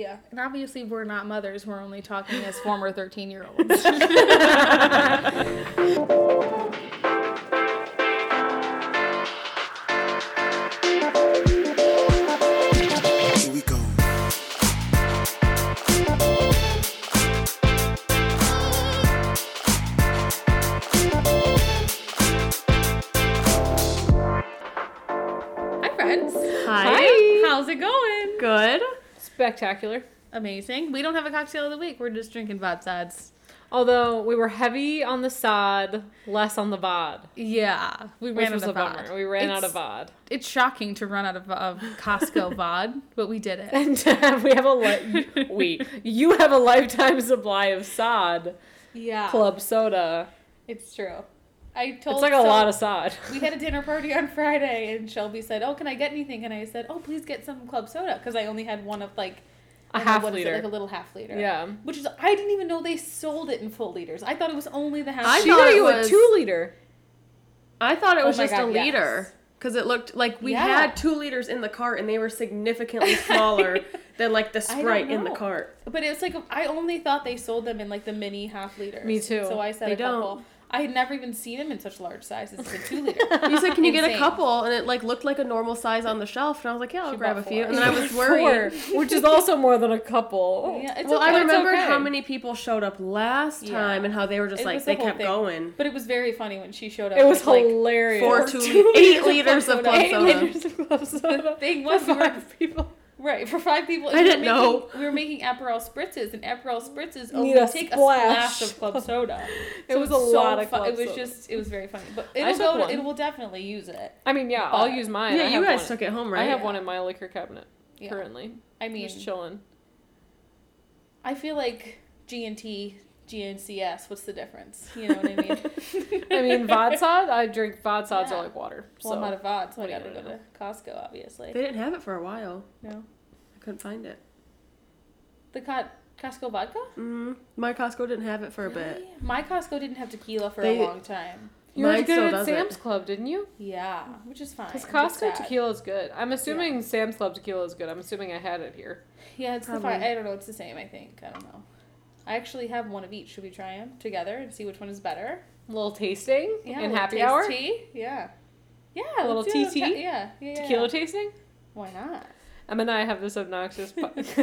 Yeah, and obviously we're not mothers. We're only talking as former thirteen-year-olds. Here Spectacular. Amazing. We don't have a cocktail of the week. We're just drinking VODSADs. Although we were heavy on the sod, less on the VOD. Yeah, we ran out of. VOD. We ran out of VOD. It's shocking to run out of, of Costco VOD, but we did it. And uh, we have a li- we you have a lifetime supply of sod Yeah, club soda. it's true. I told It's like a lot of sod. We had a dinner party on Friday, and Shelby said, "Oh, can I get anything?" And I said, "Oh, please get some club soda," because I only had one of like A I don't know, half what is it, liter. like a little half liter. Yeah. Which is I didn't even know they sold it in full liters. I thought it was only the half. I She liter. thought it you was- a two liter. I thought it Oh was my just God, a yes. liter. Because it looked like we Yeah. had two liters in the cart and they were significantly smaller than like the Sprite in the cart. But it's like I only thought they sold them in like the mini half liters. Me too. So I said They a couple. Don't. I had never even seen them in such large sizes. It's a two liter. You said, "Can you get a couple?" And it like looked like a normal size on the shelf, and I was like, "Yeah, I'll She grab a bought few." And then I was worried. Which is also more than a couple. yeah, it's well, okay. I It's remembered okay. how many people showed up last Yeah. time and how they were just It like was they the kept thing. going. But it was very funny when she showed up. It was with, like, hilarious. Four, Four two, two eight liters of liters of club club soda. soda. Eight liters of club The soda. thing was, For we were- people. Right, for five people. I we were didn't know. making- We were making Aperol spritzes, and Aperol spritzes Need only a take splash. a splash of club soda. It was a it's lot of fu- club It was soda. just, it was very funny. But it'll go. one. It will definitely use it. I mean, yeah, I'll use mine. I Yeah, you guys one. took it home, right? I right? have one in my liquor cabinet Yeah. currently. I mean, Just chilling. I feel like G and T, GNCS. What's the difference? You know what I mean? I mean, Vodsod, I drink Vodsods Yeah. are like water. So well, I'm out of VOD, so I what are you gotta go gonna Costco, obviously. They didn't have it for a while. No, I couldn't find it. the Co- Costco vodka. Mm-hmm. my Costco didn't have it for a bit. My Costco didn't have tequila for They- a long time. you were Mine good at doesn't. Sam's Club, didn't you? Yeah, which is fine. Because Costco tequila is good. I'm assuming Sam's Club tequila is good. I'm assuming I had it here. Yeah, it's the Probably. fine. I don't know. It's the same. I think. I don't know. I actually have one of each. Should we try them together and see which one is better? A little tasting Yeah, in happy hour. Tea. Yeah. Yeah. A little TT? Yeah. Yeah. yeah, Tequila tasting. Why not? Em and I have this obnoxious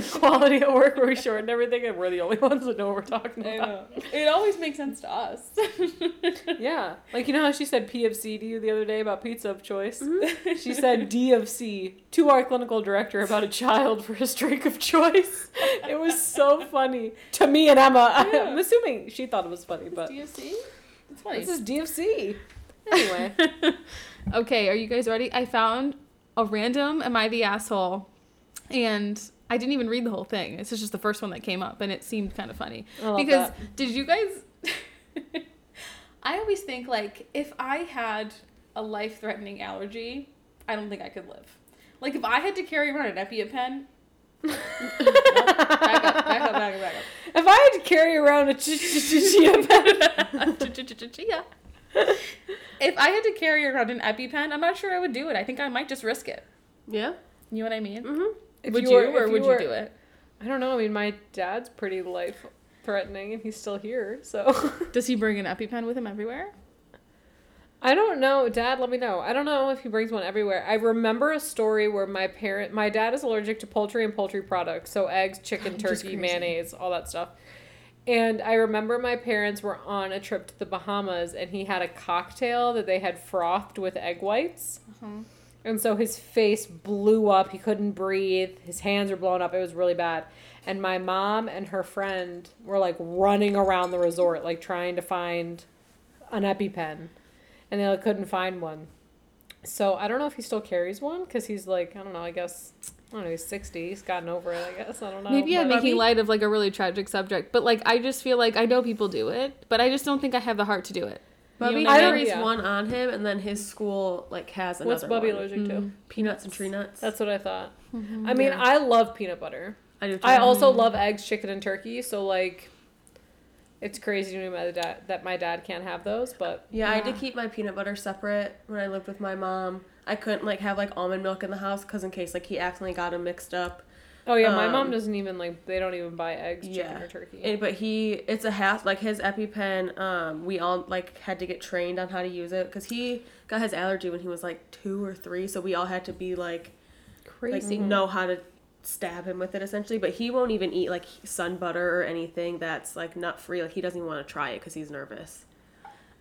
quality at work where we shorten everything, and we're the only ones that know what we're talking about. It always makes sense to us. Yeah, like you know how she said P of C to you the other day about pizza of choice. Mm-hmm. She said D of C to our clinical director about a child for his drink of choice. It was so funny to me and Emma. Yeah. I'm assuming she thought it was funny, but DFC. It's funny. this is D of C. Anyway, okay, are you guys ready? I found a random "Am I the asshole?" And I didn't even read the whole thing. This is just the first one that came up, and it seemed kind of funny because that. did you guys? I always think like if I had a life-threatening allergy, I don't think I could live. Like if I had to carry around an EpiPen. back up, back up, back up, back up. if I had to carry around a ch- ch- ch- chia Chia. If I had to carry around an EpiPen, I'm not sure I would do it. I think I might just risk it. Yeah. You know what I mean? Mm-hmm. If would you you, or would you were- you do it? I don't know. I mean, my dad's pretty life threatening, and he's still here, so. Does he bring an EpiPen with him everywhere? I don't know, Dad. Let me know. I don't know if he brings one everywhere. I remember a story where my parent, my dad is allergic to poultry and poultry products, so eggs, chicken, Just turkey, mayonnaise, all that stuff. And I remember my parents were on a trip to the Bahamas, and he had a cocktail that they had frothed with egg whites. Uh-huh. And so his face blew up. He couldn't breathe. His hands were blown up. It was really bad. And my mom and her friend were like running around the resort, like trying to find an EpiPen. And they like, couldn't find one. So I don't know if he still carries one because he's like, I don't know, I guess, I don't know, he's 60. He's gotten over it, I guess. I don't know. Maybe I'm But- making light of like a really tragic subject, but like I just feel like I know people do it, but I just don't think I have the heart to do it. Bubby You know what I mean? carries Yeah. one on him, and then his school like has another What's Bubby one. allergic to? Mm-hmm. Peanuts and tree nuts. That's what I thought. Mm-hmm. I mean, Yeah. I love peanut butter. I do. Too. I also love eggs, chicken, and turkey. So like, it's crazy to me my dad, that my dad can't have those. But Yeah, I had to keep my peanut butter separate when I lived with my mom. I couldn't like have like almond milk in the house because in case like he accidentally got them mixed up. Oh yeah, my Um, mom doesn't even like. They don't even buy eggs, chicken, Yeah. or turkey. And- but he, it's a half like his EpiPen. Um, we all like had to get trained on how to use it because he got his allergy when he was like two or three. So we all had to be like, crazy like Crazy. know how to stab him with it essentially. But he won't even eat like sun butter or anything that's like nut free. Like he doesn't even want to try it because he's nervous.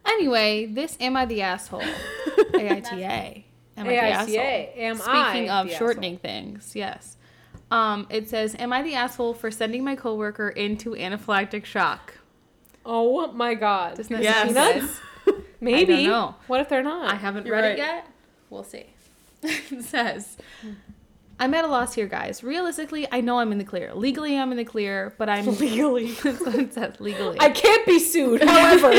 Anyway, this am I the asshole? AITA. Am I the asshole? AITA. Am Speaking I of the shortening things, yes. Um, it says, "Am I the asshole for sending my coworker into anaphylactic shock?" Oh my god. Doesn't that Yes. sound Peanuts? good? Maybe. know. What if they're not? I haven't You're read right. it yet. We'll see. it says, I'm at a loss here, guys. Realistically, I know I'm in the clear. Legally, I'm in the clear, but I'm legally. That's what it says, legally. I can't be sued. However,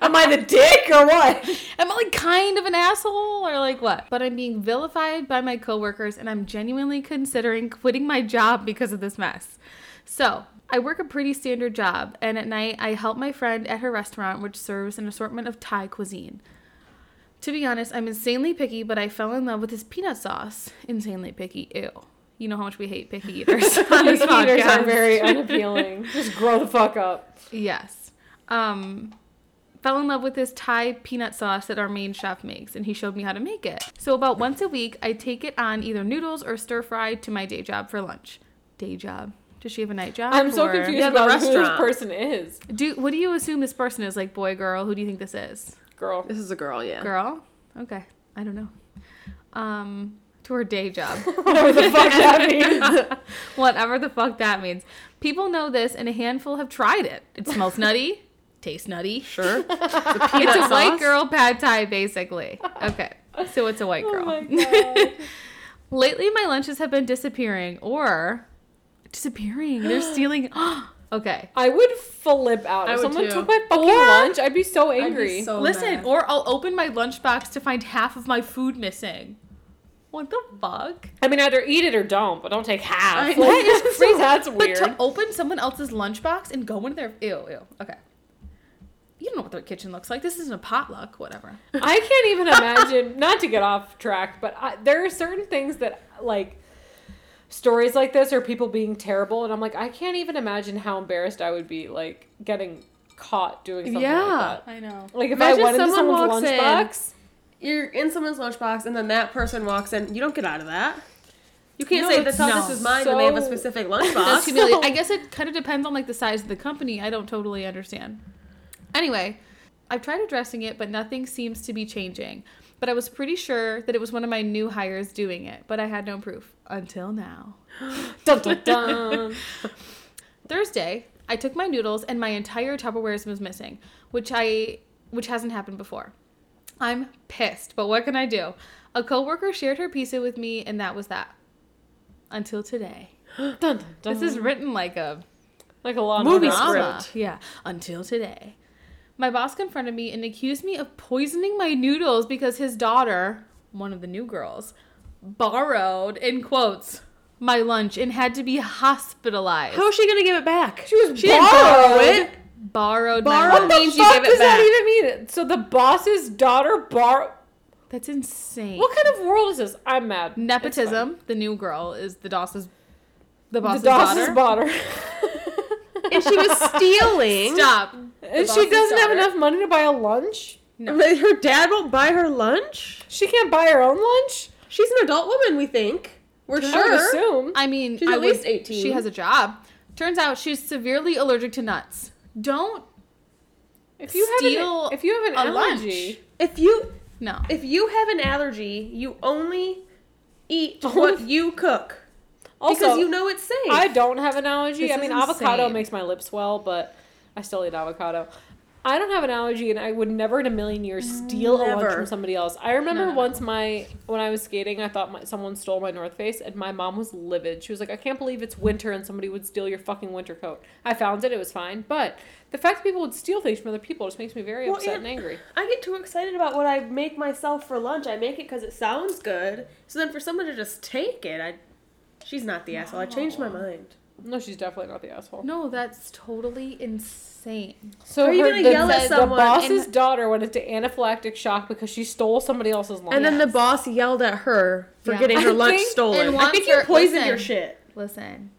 am I the dick or what? Am I like kind of an asshole or like what? But I'm being vilified by my coworkers and I'm genuinely considering quitting my job because of this mess. So, I work a pretty standard job and at night I help my friend at her restaurant which serves an assortment of Thai cuisine. To be honest, I'm insanely picky, but I fell in love with this peanut sauce. Insanely picky. Ew. You know how much we hate picky eaters on this Picky eaters are very unappealing. Just grow the fuck up. Yes. Um, fell in love with this Thai peanut sauce that our main chef makes, and he showed me how to make it. So about once a week, I take it on either noodles or stir fry to my day job for lunch. Day job. Does she have a night job? I'm so or- confused Yeah, the about who this restaurant. person is. Do what do you assume this person is? Like boy, girl? Who do you think this is? Girl. This is a girl, yeah. Girl? Okay. I don't know. Um, to her day job. Whatever the fuck that means. Whatever the fuck that means. People know this, and a handful have tried it. It smells nutty, tastes nutty. Sure. It's a white girl pad thai, basically. Okay, so it's a white Oh girl. my god. Lately, my lunches have been disappearing or disappearing. They're stealing. okay. I would flip out. I If would someone too. took my fucking Or- lunch, I'd be so angry. so Listen, mad. or I'll open my lunchbox to find half of my food missing. What the fuck? I mean, either eat it or don't, but don't take half. I Like. That is crazy. That's But to open someone else's lunchbox and go into their ew ew. Okay. You don't know what their kitchen looks like. This isn't a potluck. Whatever. I can't even imagine. Not to get off track, but I, there are certain things that like stories like this or people being terrible, and I'm like, I can't even imagine how embarrassed I would be, like getting caught doing something Yeah. like that. I know. Like if Imagine I went into someone someone's walks in. lunchbox. You're in someone's lunchbox, and then that person walks in. You don't get out of that. You can't No, say it's that's how no. this is mine when they have a so- specific That's lunchbox. humiliating. I guess it kind of depends on like the size of the company. I don't totally understand. Anyway, I've tried addressing it, but nothing seems to be changing. But I was pretty sure that it was one of my new hires doing it, but I had no proof until now. Dun, dun, dun. Thursday, I took my noodles and my entire Tupperware was missing, which I which hasn't happened before. I'm pissed, but what can I do? A coworker shared her pizza with me, and that was that. Until today. dun, dun, dun. This is written like a like a long Movie drama. script. Yeah, until today. My boss confronted me and accused me of poisoning my noodles because his daughter, one of the new girls, borrowed, in quotes, my lunch and had to be hospitalized. How is she gonna give it back? She was She didn't borrow borrowed. it. borrowed Borrow my What the means you fuck give it does that back. even mean? So the boss's daughter borrowed. That's insane. What kind of world is this? I'm mad. Nepotism. The new girl is the Doss's, the The boss's daughter. daughter. And she was stealing. Stop. And she doesn't have enough money to buy a lunch. No. Her dad won't buy her lunch. She can't buy her own lunch. She's an adult woman, we think. We're I would sure. assume. I mean, She's I at would- least 18. She has a job. Turns out she's severely allergic to nuts. Don't If you have an, if you have an a lunch. allergy, If you no. if you have an allergy, you only eat what you cook also because you know it's safe. I don't have an allergy. This I mean, is avocado insane. makes my lips swell, but I still eat avocado. I don't have an allergy, and I would never in a million years mm, steal a lunch from somebody else. I remember No, no, no. once my when I was skating, I thought my, someone stole my North Face, and my mom was livid. She was like, "I can't believe it's winter and somebody would steal your fucking winter coat." I found it; it was fine, but the fact that people would steal things from other people just makes me very Well, upset and- and angry. I get too excited about what I make myself for lunch. I make it because it sounds good. So then for someone to just take it, I she's not the asshole. I changed my mind. No, she's definitely not the asshole. No, that's totally insane. So Are you her, gonna the, yell at the someone boss's and- daughter went into anaphylactic shock because she stole somebody else's lunch. And then the boss yelled at her for Yeah. getting her I lunch think- stolen. and I wants think you her- poisoned listen. your shit. listen.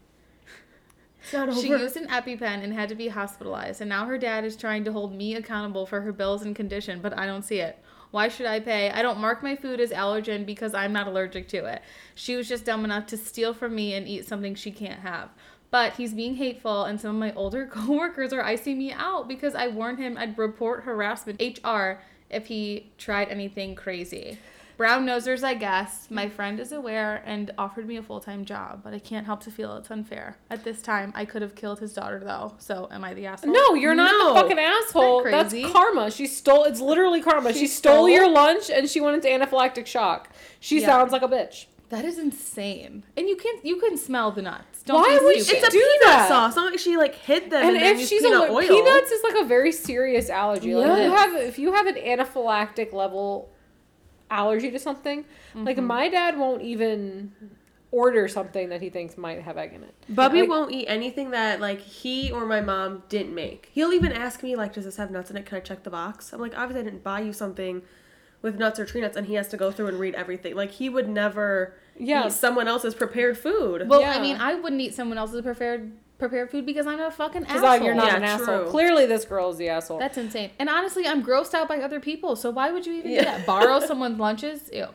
It's not She used an EpiPen and had to be hospitalized, and now her dad is trying to hold me accountable for her bills and condition, but I don't see it. Why should I pay? I don't mark my food as allergen because I'm not allergic to it. She was just dumb enough to steal from me and eat something she can't have. But he's being hateful, and some of my older coworkers are icing me out because I warned him I'd report harassment HR if he tried anything crazy. Brown nosers, I guess. My friend is aware and offered me a full time job, but I can't help to feel it's unfair. At this time, I could have killed his daughter, though. So, am I the asshole? No, you're not No. the fucking asshole. Isn't that That's karma. She stole. It's literally karma. She, She stole, stole? your lunch and she went into anaphylactic shock. She Yeah. sounds like a bitch. That is insane. And you can't you can smell the nuts. Don't Why be would stupid. she It's a do peanut that? sauce. Not like she like hid them and, And then if used she's peanut a oil. peanuts is like a very serious allergy. Like if you have if you have an anaphylactic level allergy to something, like Mm-hmm. my dad won't even order something that he thinks might have egg in it. Bubby Like- won't eat anything that like he or my mom didn't make. He'll even ask me like, "Does this have nuts in it? Can I check the box?" I'm like, "Obviously, I didn't buy you something with nuts or tree nuts," and he has to go through and read everything. Like he would never Yeah. eat someone else's prepared food. Well, Yeah. I mean, I wouldn't eat someone else's prepared prepared food because I'm not a fucking Because asshole. you're not Yeah, an asshole. true. Clearly, this girl is the asshole. That's insane. And honestly, I'm grossed out by other people. So why would you even Yeah. do that? Borrow someone's lunches? Ew.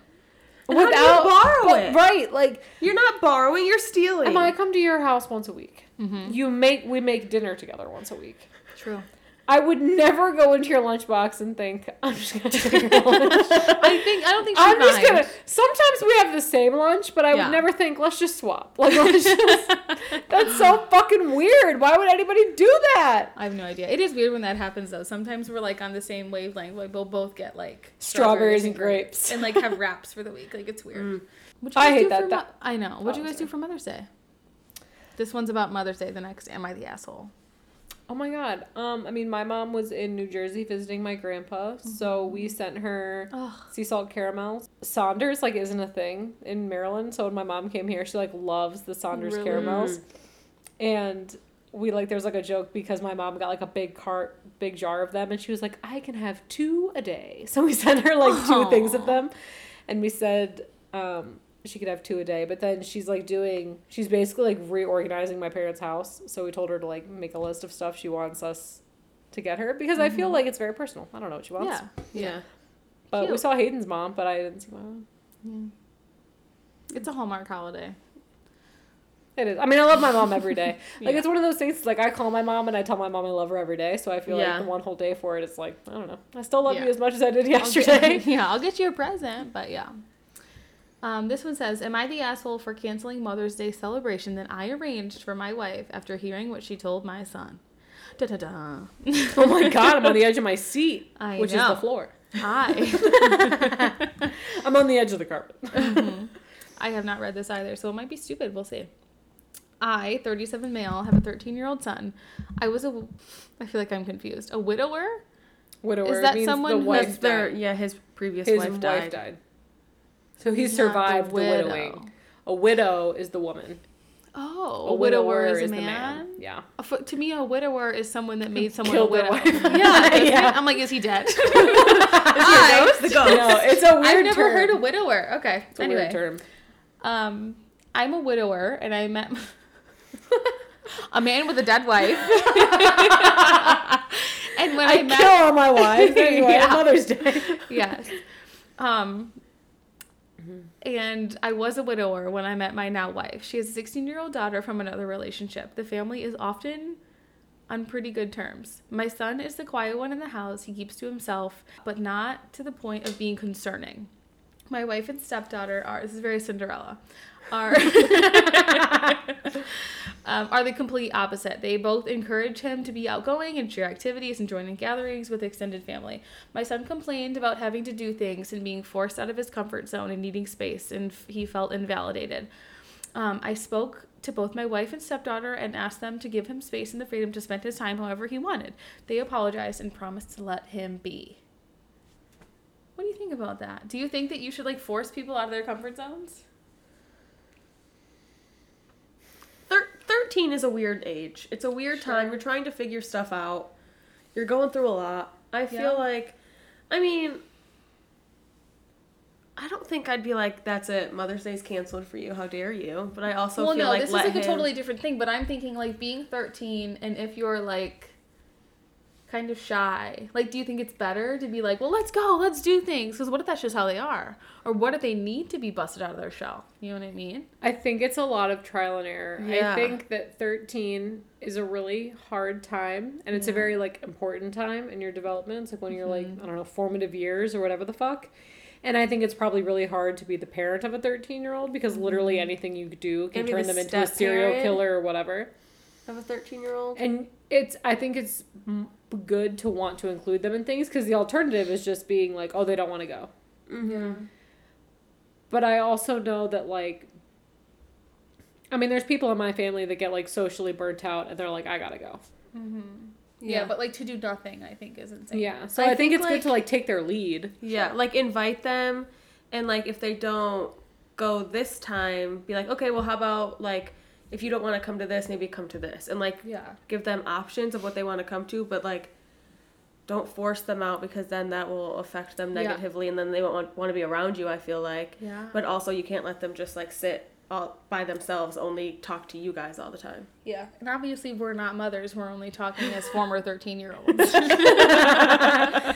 And how do you borrow it? right? Like, You're not borrowing. You're stealing. Emma, I come to your house once a week. Mm-hmm. You make we make dinner together once a week. True. I would never go into your lunchbox and think I'm just gonna take your lunch. I think I don't think she'd I'm just gonna. Sometimes we have the same lunch, but I Yeah. would never think let's just swap. Like let's just. that's so fucking weird. Why would anybody do that? I have no idea. It is weird when that happens though. Sometimes we're like on the same wavelength. Like we'll both get like Strawberries and grapes. and like have wraps for the week. Like it's weird. Mm. What'd I hate do that. for That- Mo- I know. What'd Oh, you guys sorry. do for Mother's Day? This one's about Mother's Day. The next, am I the asshole? Oh my god. Um, I mean, my mom was in New Jersey visiting my grandpa, so we sent her Ugh. sea salt caramels. Saunders like isn't a thing in Maryland, so when my mom came here, she like loves the Saunders Really? caramels, and we like there's like a joke because my mom got like a big cart, big jar of them, and she was like, I can have two a day. So we sent her like two things of them, and we said um, she could have two a day. But then she's like doing, she's basically like reorganizing my parents' house. So we told her to like make a list of stuff she wants us to get her because I feel like it's very personal. I don't know what she wants. Mm-hmm. Yeah. yeah. But we saw Hayden's mom, but I didn't see my mom. Yeah. It's a Hallmark holiday. It is. I mean, I love my mom every day. Like Yeah. it's one of those things. Like I call my mom and I tell my mom I love her every day. So I feel Yeah. like the one whole day for it, it is like I don't know. I still love Yeah. you as much as I did I'll get- yesterday. yeah, I'll get you a present, but yeah. Um, this one says, "Am I the asshole for canceling Mother's Day celebration that I arranged for my wife after hearing what she told my son?" Da da da. oh my god, I'm on the edge of my seat, I which is the floor. I. I'm on the edge of the carpet. I have not read this either, so it might be stupid. We'll see. I, 37 male, have a 13 year old son. I was a. I feel like I'm confused. A widower? Widower Is that someone the who wife That's their died. yeah. His previous His wife died. So he He's not the survived the, widowing. A widow is the woman. Oh, A, a widower, is a man. Yeah. A fo- to me, a widower is someone that made someone a killed their widow. yeah, Yeah. I'm like, is he dead? Hi, the ghost. No, it's a weird I've never term. heard a widower. Okay. It's a anyway, weird term. um, I'm a widower, and I met a man with a dead wife. and when I, I, met, kill all my wives anyway. Yeah. Mother's Day. yes, um, Mm-hmm. and I was a widower when I met my now wife. She has a 16 year old daughter from another relationship. The family is often on pretty good terms. My son is the quiet one in the house. He keeps to himself, but not to the point of being concerning. My wife and stepdaughter are this is very Cinderella. Are um, are the complete opposite. They both encourage him to be outgoing and share activities and join in gatherings with extended family. My son complained about having to do things and being forced out of his comfort zone and needing space, and f- he felt invalidated. Um, I spoke to both my wife and stepdaughter and asked them to give him space and the freedom to spend his time however he wanted. They apologized and promised to let him be. What do you think about that? Do you think that you should like force people out of their comfort zones? 13 is a weird age. It's a weird time. You're trying to figure stuff out. You're going through a lot. I feel Yeah. like, I mean, I don't think I'd be like, that's it. Mother's Day's canceled for you. How dare you? But I also feel like well, feel no, like this is like a totally different thing. But I'm thinking like being 13, and if you're like kind of shy, like, do you think it's better to be like, well, let's go, let's do things? Because what if that's just how they are, or what if they need to be busted out of their shell? You know what I mean? I think it's a lot of trial and error. Yeah. I think that 13 is a really hard time and it's a very like important time in your development. It's like when you're like, mm-hmm. I don't know, formative years or whatever the fuck. And I think it's probably really hard to be the parent of a 13 year old because literally mm-hmm. anything you do can And be turn the them into a serial killer or whatever. Of a 13 year old. And it's, I think it's good to want to include them in things because the alternative is just being like, oh, they don't want to go. Mm-hmm. But I also know that like I mean there's people in my family that get like socially burnt out and they're like I got to go. Yeah. but like to do nothing, I think is insane. Yeah. So I I, think, think, it's like- good to like take their lead. Yeah, like invite them, and like if they don't go this time, be like, okay, well, how about like if you don't want to come to this, maybe come to this, and like Yeah. give them options of what they want to come to, but like don't force them out because then that will affect them Yeah. negatively, and then they won't want, want to be around you. I feel like, Yeah. but also you can't let them just like sit all by themselves, only talk to you guys all the time. Yeah. And obviously, we're not mothers. We're only talking as former 13 year olds.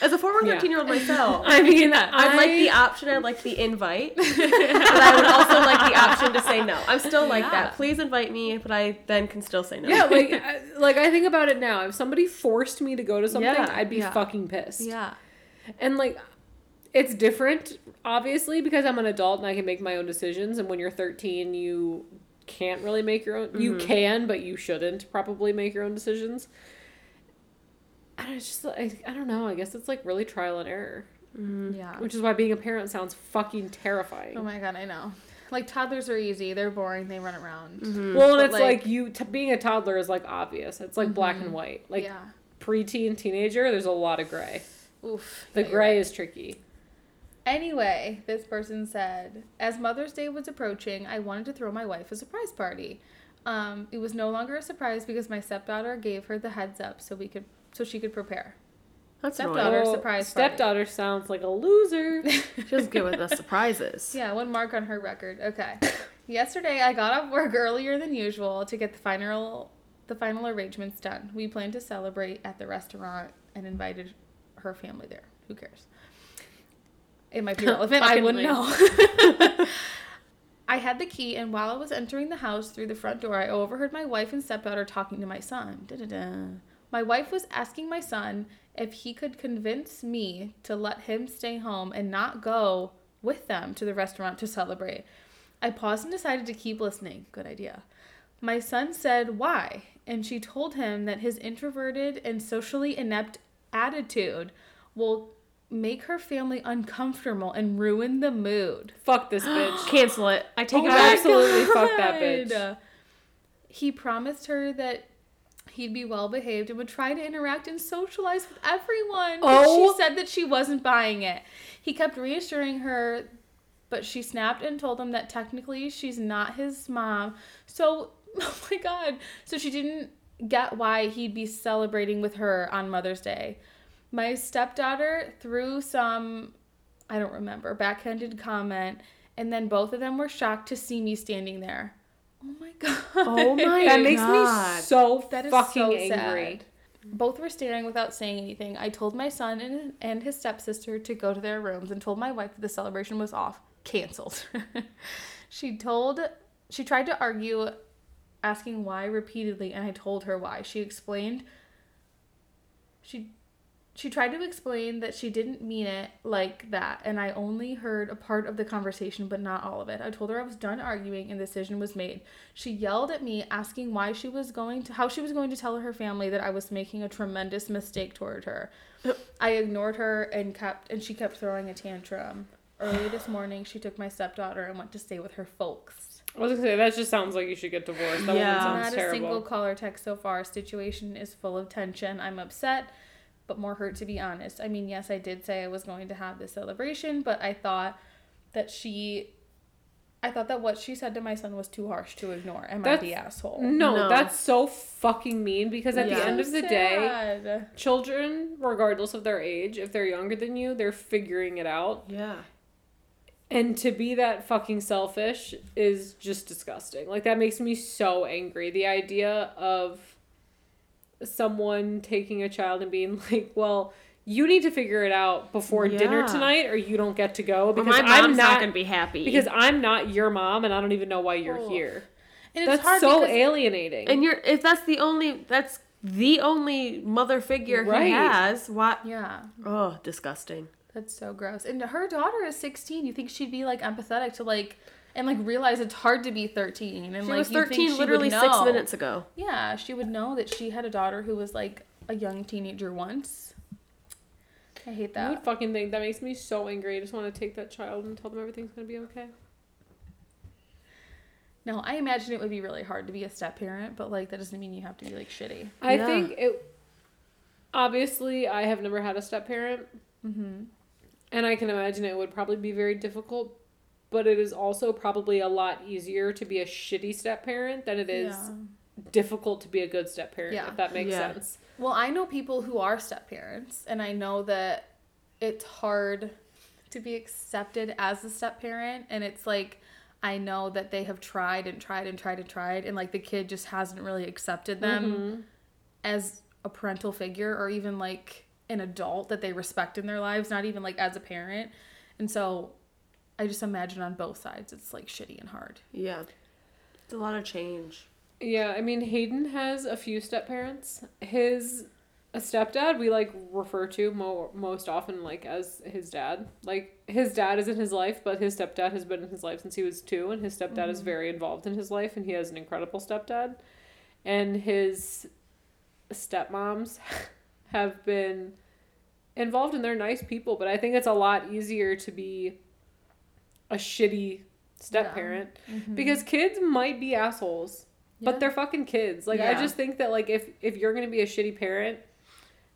As a former Yeah. thirteen year old myself. I mean, I'd like the option. I'd like the invite, but I would also like the option to say no. I'm still like Yeah. that. Please invite me, but I then can still say no. Yeah, like I, like I think about it now. If somebody forced me to go to something, Yeah, I'd be yeah. fucking pissed. yeah. And like it's different obviously because I'm an adult and I can make my own decisions and when you're 13 you can't really make your own you mm-hmm. can but you shouldn't probably make your own decisions. And it's just like I don't know, I guess it's like really trial and error, mm-hmm. Yeah. which is why being a parent sounds fucking terrifying. Oh my god, I know. Like toddlers are easy. They're boring. They run around. Mm-hmm. well, and But, it's like- like, you t- being a toddler is like obvious. It's like black and mm-hmm. white. Like yeah. preteen, teenager, there's a lot of gray. Oof. The Yeah, gray right. is tricky. Anyway, this person said, as Mother's Day was approaching, I wanted to throw my wife a surprise party. Um, it was no longer a surprise because my stepdaughter gave her the heads up so we could so she could prepare. That's Stepdaughter. annoying. Daughter surprise party. Stepdaughter sounds like a loser. She doesn't get with us surprises. Yeah, one mark on her record. Okay. Yesterday I got off work earlier than usual to get the final the final arrangements done. We planned to celebrate at the restaurant and invited her family there. Who cares? It might be relevant. I wouldn't know. I had the key, and while I was entering the house through the front door, I overheard my wife and stepdaughter talking to my son. Da-da-da. My wife was asking my son if he could convince me to let him stay home and not go with them to the restaurant to celebrate. I paused and decided to keep listening. Good idea. My son said, Why? And she told him that his introverted and socially inept attitude will make her family uncomfortable and ruin the mood. Fuck this bitch. Cancel it. I take Oh it back. Absolutely fuck that bitch. He promised her that he'd be well behaved and would try to interact and socialize with everyone. Oh. She said that she wasn't buying it. He kept reassuring her, but she snapped and told him that technically she's not his mom. So, oh my God. So she didn't get why he'd be celebrating with her on Mother's Day. My stepdaughter threw some, I don't remember, backhanded comment, and then both of them were shocked to see me standing there. Oh my God. Oh my that makes God. me so That is fucking so angry. sad. Both were staring without saying anything. I told my son and, and his stepsister to go to their rooms and told my wife that the celebration was off, canceled. she told, she tried to argue, asking why repeatedly, and I told her why. She explained, she she tried to explain that she didn't mean it like that, and I only heard a part of the conversation, but not all of it. I told her I was done arguing and the decision was made. She yelled at me, asking why she was going to, how she was going to tell her family that I was making a tremendous mistake toward her. I ignored her and kept, and she kept throwing a tantrum. Early this morning, she took my stepdaughter and went to stay with her folks. I was gonna say that just sounds like you should get divorced. That Yeah. woman sounds Not a single call or text so far. Situation is full of tension. I'm upset, but more hurt to be honest. I mean, yes, I did say I was going to have this celebration, but I thought that she I thought that what she said to my son was too harsh to ignore. Am I That's- the asshole? No, No. that's so fucking mean because at Yeah. the end of the day, children, regardless of their age, if they're younger than you, they're figuring it out. Yeah. And to be that fucking selfish is just disgusting. Like that makes me so angry. The idea of someone taking a child and being like, "Well, you need to figure it out before dinner tonight, or you don't get to go." But Because my mom's I'm not, not, gonna be happy because I'm not your mom, and I don't even know why you're Oh. here. And That's hard so because- alienating. and you're if that's the only that's the only mother figure Right. he has. What? Yeah. Oh, disgusting. That's so gross. And her daughter is 16. You think she'd be like empathetic to like and like realize it's hard to be 13 and She like was you think 13 she would literally six know. minutes ago. Yeah, she would know that she had a daughter who was like a young teenager once. I hate You that. would fucking think that makes me so angry. I just want to take that child and tell them everything's gonna be okay. No, I imagine it would be really hard to be a step parent, but like that doesn't mean you have to be like shitty. I Yeah. think it. Obviously, I have never had a step parent, Mm-hmm. and I can imagine it would probably be very difficult. But it is also probably a lot easier to be a shitty step parent than it is Yeah. difficult to be a good step parent. Yeah. If that makes Yeah. sense. Well, I know people who are step parents, and I know that it's hard to be accepted as a step parent. And it's like, I know that they have tried and tried and tried and tried, and like the kid just hasn't really accepted them Mm-hmm. as a parental figure or even like an adult that they respect in their lives, not even like as a parent. And so I just imagine on both sides it's like shitty and hard. Yeah. It's a lot of change. Yeah, I mean Hayden has a few step parents. His a stepdad we like refer to mo- most often like as his dad. Like his dad is in his life, but his stepdad has been in his life since he was 2 and his stepdad is mm-hmm. very involved in his life and he has an incredible stepdad. And his stepmoms have been involved and they're nice people, but I think it's a lot easier to be a shitty step Yeah. parent mm-hmm. because kids might be assholes Yeah. but they're fucking kids like i just think that like if if you're gonna be a shitty parent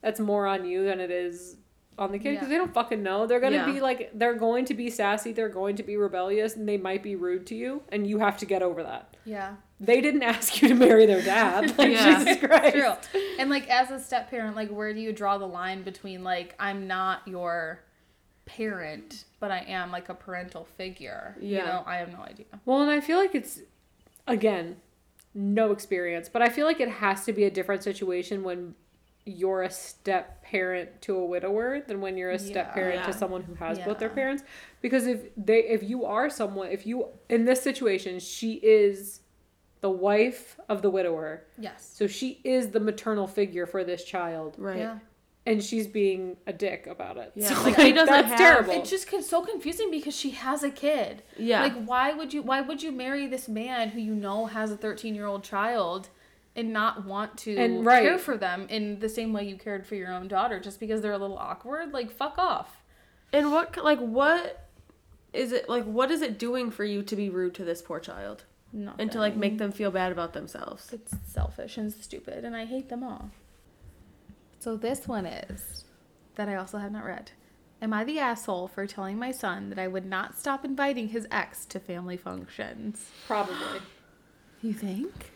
that's more on you than it is on the kid because Yeah. they don't fucking know they're gonna Yeah. be like they're going to be sassy they're going to be rebellious and they might be rude to you and you have to get over that Yeah. they didn't ask you to marry their dad like Yeah. jesus christ True. And like as a step parent, like where do you draw the line between like I'm not your parent, but I am like a parental figure? You Yeah. know, I have no idea. Well, and I feel like it's again no experience, but I feel like it has to be a different situation when you're a step parent to a widower than when you're a step Yeah. parent to someone who has both their parents because if they if you are someone if you in this situation she is the wife of the widower Yes. so she is the maternal figure for this child Right. Yeah. And she's being a dick about it Yeah, so, like, like, he doesn't that's have- terrible It's just so confusing because she has a kid. Yeah. Like why would you why would you marry this man who you know has a 13-year-old child and not want to And- right. care for them in the same way you cared for your own daughter just because they're a little awkward? Like fuck off. And what like what is it like what is it doing for you to be rude to this poor child? No. And to like make them feel bad about themselves. It's selfish and stupid, and I hate them all. So this one is that I also have not read. Am I the asshole for telling my son that I would not stop inviting his ex to family functions? probably You think?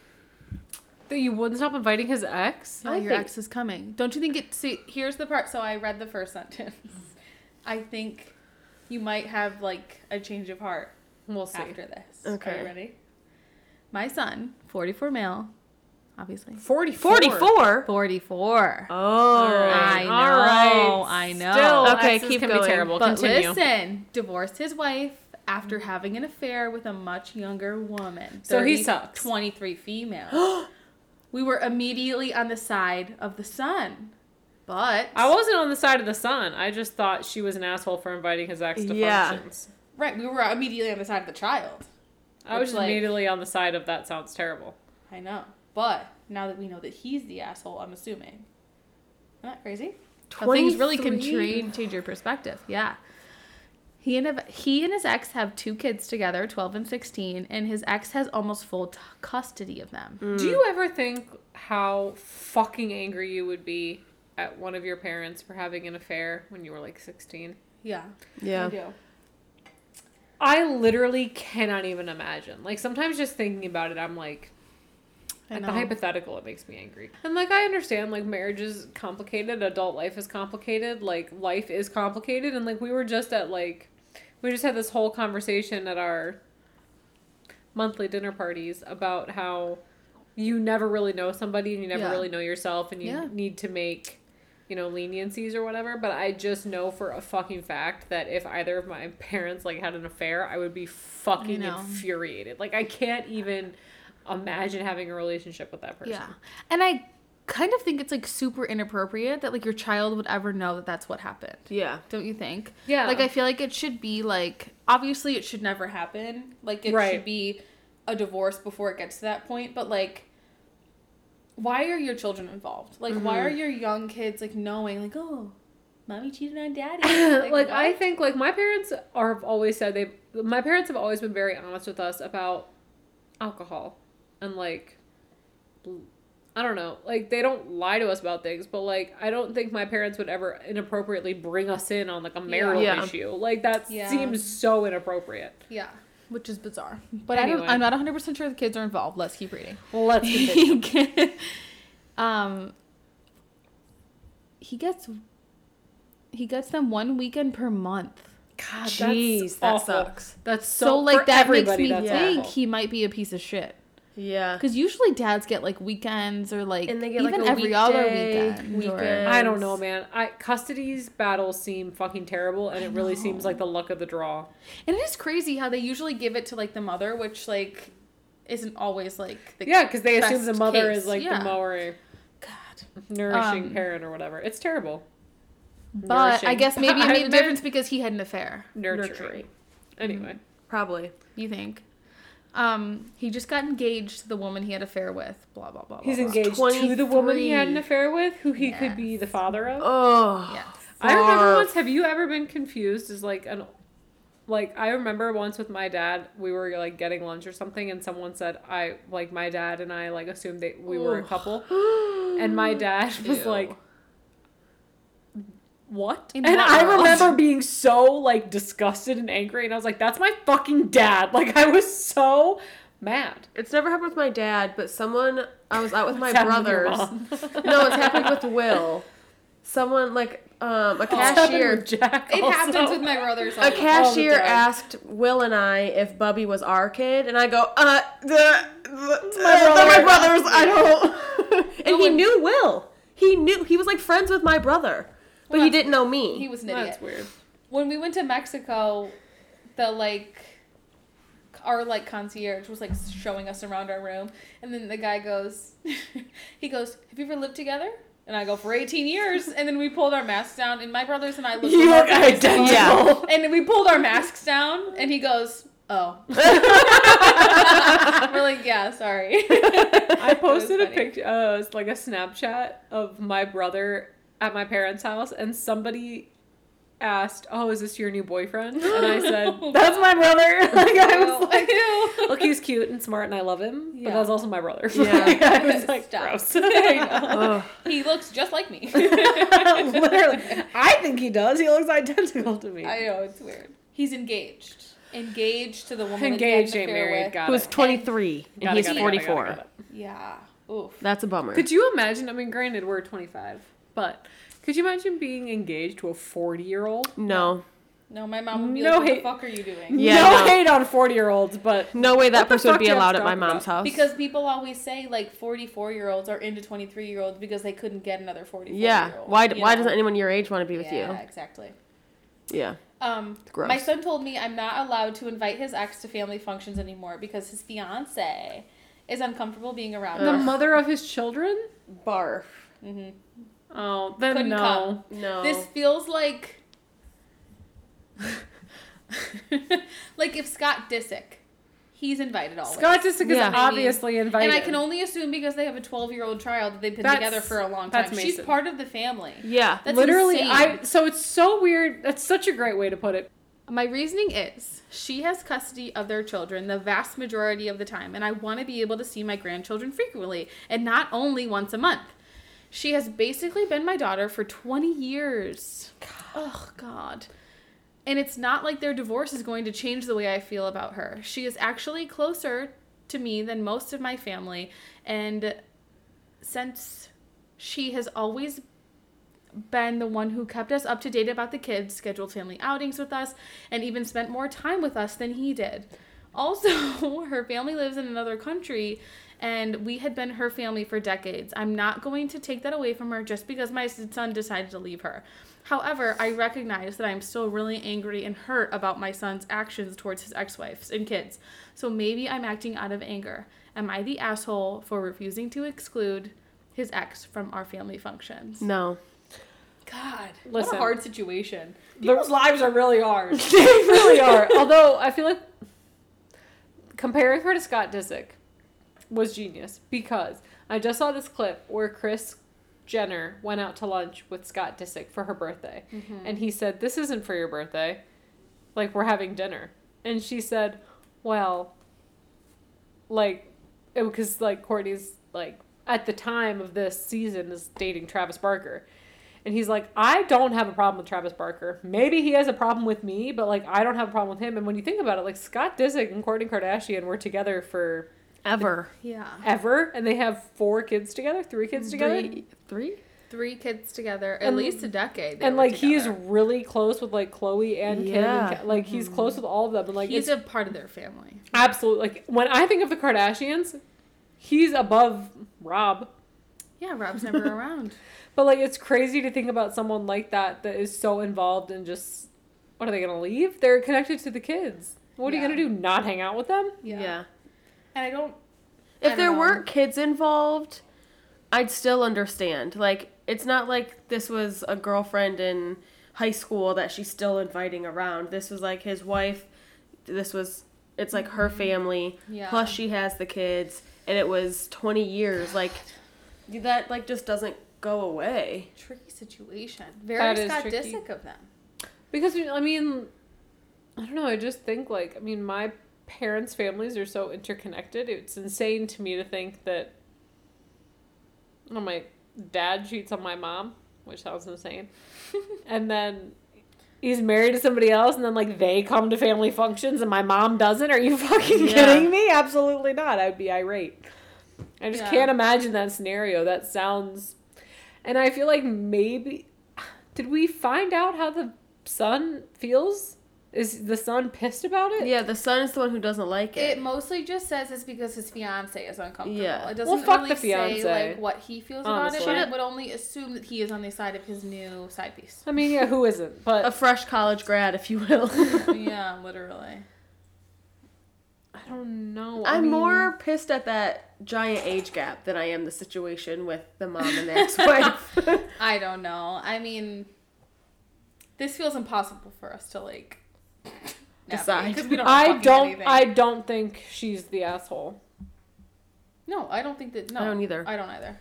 that you wouldn't stop inviting his ex No, I your think- ex is coming. Don't you think it? See, here's the part. So I read the first sentence. I think you might have like a change of heart we'll see after this. Are Okay. you ready? My son, 44 male, obviously. 44 44? 44. Oh. I know, All right. I know. Still, Okay, keep can going. be terrible. But Continue. listen, divorced his wife after having an affair with a much younger woman. So he 30 sucks. 23 female. we were immediately on the side of the son. But I wasn't on the side of the son. I just thought she was an asshole for inviting his ex to Yeah. functions. right, we were immediately on the side of the child. I was like- immediately on the side of that sounds terrible. I know. But now that we know that he's the asshole, I'm assuming. Isn't that crazy? Things really can 23? change, change your perspective. Yeah. He and he and his ex have two kids together, 12 and 16, and his ex has almost full t- custody of them. Mm. Do you ever think how fucking angry you would be at one of your parents for having an affair when you were like 16? Yeah. Yeah. I do. I literally cannot even imagine. Like sometimes just thinking about it, I'm like, I At the hypothetical, it makes me angry. And like I understand, like marriage is complicated, adult life is complicated, like life is complicated, and like we were just at like We just had this whole conversation at our monthly dinner parties about how you never really know somebody and you never Yeah. really know yourself and you Yeah. need to make you know leniencies or whatever but i just know for a fucking fact that if either of my parents like had an affair i would be fucking infuriated like i can't even imagine having a relationship with that person Yeah. And I kind of think it's like super inappropriate that like your child would ever know that that's what happened. Yeah. Don't you think? Yeah. Like I feel like it should be like obviously it should never happen. Like it Right. should be a divorce before it gets to that point, but like why are your children involved? Like why Mm-hmm. are your young kids like knowing like oh mommy cheated on daddy? like I think like my parents are have always said they my parents have always been very honest with us about alcohol and like I don't know like they don't lie to us about things but like I don't think my parents would ever inappropriately bring us in on like a marital Yeah. issue like that Yeah. seems so inappropriate. Yeah. Which is bizarre. But I Anyway. don't I'm not 100% sure the kids are involved. Let's keep reading. Well, let's continue. um he gets he gets them one weekend per month. God, Jeez, that awful. sucks. That's so, So, like that makes me think awful. he might be a piece of shit. Yeah. Because usually dads get like weekends or like And they get, even like, a every other weekday, weekend. weekend. I don't know, man. I custody's battles seem fucking terrible, and it really seems like the luck of the draw. and it is crazy how they usually give it to like the mother, which like isn't always like the Yeah, because they assume the mother case. is like Yeah. the more God. nourishing Um, parent or whatever. It's terrible. But I guess maybe it made a difference because he had an affair. Nurturing. Nurturing. Anyway, Probably. You think? Um, he just got engaged to the woman he had an affair with. Blah blah blah. blah he's blah. engaged to the woman he had an affair with, who he could be the father of. Oh. Yes. I remember once. Have you ever been confused as like an like I remember once with my dad, we were like getting lunch or something, and someone said I like my dad and I like assumed that we were a couple, and my dad was Ew. like, "What?" In and what I world? remember being so like disgusted and angry, and I was like, "That's my fucking dad!" Like I was so mad. It's never happened with my dad, but someone I was out with my What's happened with brothers. no, it's happened with Will. Someone like um, a cashier. with Jack It happens with my brothers. all A the time. cashier time. asked Will and I if Bubby was our kid, and I go, uh, the, the, my they're brother. my brothers. I don't. and he when- knew Will. He knew he was like friends with my brother, but he didn't know me. He was an idiot. That's weird. when we went to Mexico, the like our like concierge was like showing us around our room, and then the guy goes, he goes, "Have you ever lived together?" And I go, "For 18 years." And then we pulled our masks down, and my brothers and I looked. You look remarkably identical. And we pulled our masks down, and he goes, "Oh." We're like, "Yeah, sorry." I posted a picture, uh, it's like a Snapchat of my brother at my parents' house, and somebody asked, "Oh, is this your new boyfriend?" And I said, "That's my brother." like I was like, Ew. "Look, he's cute and smart, and I love him, Yeah. but that's also my brother." Yeah. Like, I was like, "Gross." I he looks just like me. Literally, I think he does. He looks identical to me. I know it's weird. He's engaged. Engaged to the woman. Engaged, that he ain't had married. with. Got Who's 23 and Got it, he's got it, got it, got it, 44. Yeah. Oof. That's a bummer. Could you imagine? I mean, granted, we're 25, but could you imagine being engaged to a 40 year old? no, No, my mom would be No like, "What hate. the fuck are you doing?" Yeah, no, no. hate on 40 year olds, but no way that person would be do you have allowed at my mom's about? house. Because people always say like 44 year olds are into 23 year olds because they couldn't get another 44 yeah, year old. why why know? doesn't anyone your age want to be with you? Yeah, exactly. Yeah, Um, Gross. my son told me I'm not allowed to invite his ex to family functions anymore because his fiance is uncomfortable being around the her. mother of his children? barf. hmm Oh, then Couldn't no. come. No, This feels like like if Scott Disick, he's invited always. Scott Disick is Yeah. obviously invited. and I can only assume because they have a 12 year old child that they've been That's- together for a long that's time. She's part of the family. yeah, That's literally insane. I so it's so weird. That's such a great way to put it. My reasoning is she has custody of their children the vast majority of the time, and I want to be able to see my grandchildren frequently and not only once a month. She has basically been my daughter for 20 years. Oh, God. And it's not like their divorce is going to change the way I feel about her. She is actually closer to me than most of my family. And since she has always been the one who kept us up to date about the kids, scheduled family outings with us, and even spent more time with us than he did. Also, her family lives in another country, and we had been her family for decades. I'm not going to take that away from her just because my son decided to leave her. However, I recognize that I'm still really angry and hurt about my son's actions towards his ex wives and kids. So maybe I'm acting out of anger. Am I the asshole for refusing to exclude his ex from our family functions? No. God, what a hard situation. People's lives are really hard. they really are. Although I feel like comparing her to Scott Disick was genius because I just saw this clip where Kris Jenner went out to lunch with Scott Disick for her birthday. Mm-hmm. And he said, This isn't for your birthday. Like, we're having dinner. And she said, Well, like, because, like, Kourtney's, like, at the time of this season is dating Travis Barker. And he's like, I don't have a problem with Travis Barker. Maybe he has a problem with me, but like I don't have a problem with him. And when you think about it, like Scott Disick and Kourtney Kardashian were together for Ever. Yeah. ever, and they have four kids together, three kids together, Three? Three? Three kids together, at And- least a decade. and were like he's really close with like Khloé and Kim. And Ka- like he's mm-hmm. close with all of them, and like he's a part of their family. absolutely like when I think of the Kardashians, he's above Rob. Yeah, Rob's never around. But like it's crazy to think about someone like that that is so involved and just what are they gonna leave? They're connected to the kids. What are you gonna do? Not hang out with them? Yeah. And I don't. I If don't there know. weren't kids involved, I'd still understand. Like, it's not like this was a girlfriend in high school that she's still inviting around. This was like his wife. This was, it's like her mm-hmm. family. Yeah. Plus, she has the kids. And it was 20 years. Like, that, like, just doesn't go away. Tricky situation. Very That is Scott tricky. Disick of them. Because I mean, I don't know. I just think like I mean, my parents' families are so interconnected. It's insane to me to think that. Oh, my dad cheats on my mom, which sounds insane, and then he's married to somebody else, and then like they come to family functions, and my mom doesn't. Are you fucking Yeah. kidding me? Absolutely not. I would be irate. I just Yeah. can't imagine that scenario. That sounds, and I feel like maybe did we find out how the son feels? Is the son pissed about it? Yeah, the son is the one who doesn't like It it. mostly just says it's because his fiance is uncomfortable. Yeah. It doesn't Well, fuck really the fiance. say like what he feels about it, Honestly. but it would only assume that he is on the side of his new side piece. I mean, yeah, who isn't? But a fresh college grad, if you will. yeah, literally. I don't know. I I'm mean, more pissed at that giant age gap than I am the situation with the mom and the ex-wife. I don't know. I mean, this feels impossible for us to like Decide. because we don't. I don't. anything. I don't think she's the asshole. No, I don't think that. No, I don't either. I don't either.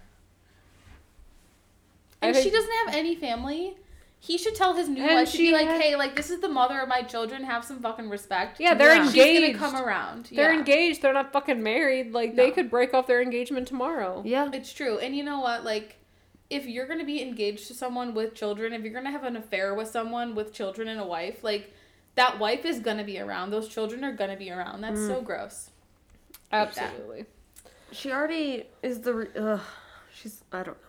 And think- she doesn't have any family. He should tell his new And wife to she be like, had- "Hey, like this is the mother of my children. Have some fucking respect." Yeah, they're Yeah. She's gonna come around. They're yeah. engaged. They're not fucking married. Like they could break off their engagement tomorrow. yeah. It's true. And you know what? Like, if you're going to be engaged to someone with children, if you're going to have an affair with someone with children and a wife, like, that wife is going to be around. Those children are going to be around. That's so mm. gross. Absolutely. She already is the. Re- ugh, she's. I don't know.